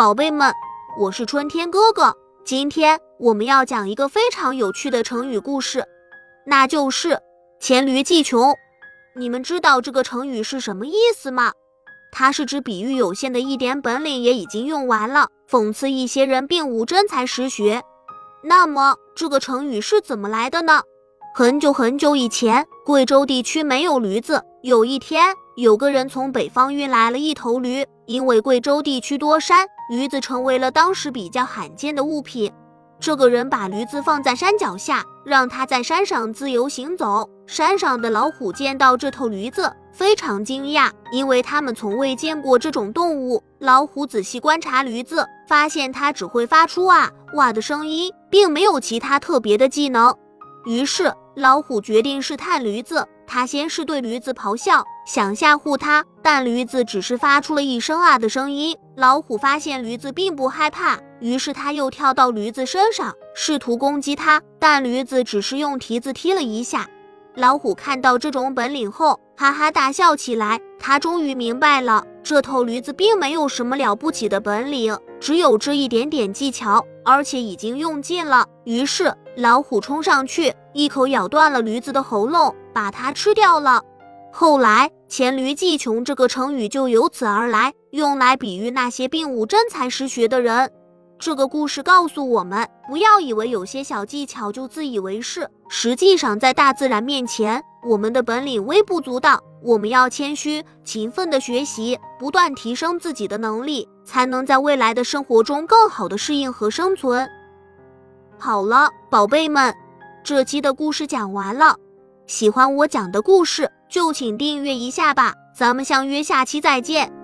宝贝们，我是春天哥哥。今天我们要讲一个非常有趣的成语故事，那就是“黔驴技穷”。你们知道这个成语是什么意思吗？它是指比喻有限的一点本领也已经用完了，讽刺一些人并无真才实学。那么这个成语是怎么来的呢？很久很久以前，贵州地区没有驴子。有一天，有个人从北方运来了一头驴，因为贵州地区多山，驴子成为了当时比较罕见的物品。这个人把驴子放在山脚下，让它在山上自由行走。山上的老虎见到这头驴子，非常惊讶，因为他们从未见过这种动物。老虎仔细观察驴子，发现它只会发出啊哇的声音，并没有其他特别的技能。于是，老虎决定试探驴子。他先是对驴子咆哮，想吓唬它，但驴子只是发出了一声啊的声音。老虎发现驴子并不害怕，于是他又跳到驴子身上，试图攻击它，但驴子只是用蹄子踢了一下。老虎看到这种本领后，哈哈大笑起来。他终于明白了，这头驴子并没有什么了不起的本领，只有这一点点技巧，而且已经用尽了。于是，老虎冲上去，一口咬断了驴子的喉咙，把它吃掉了。后来，“黔驴技穷”这个成语就由此而来，用来比喻那些并无真才实学的人。这个故事告诉我们，不要以为有些小技巧就自以为是。实际上，在大自然面前，我们的本领微不足道。我们要谦虚、勤奋的学习，不断提升自己的能力，才能在未来的生活中更好的适应和生存。好了，宝贝们，这期的故事讲完了。喜欢我讲的故事，就请订阅一下吧。咱们相约下期再见。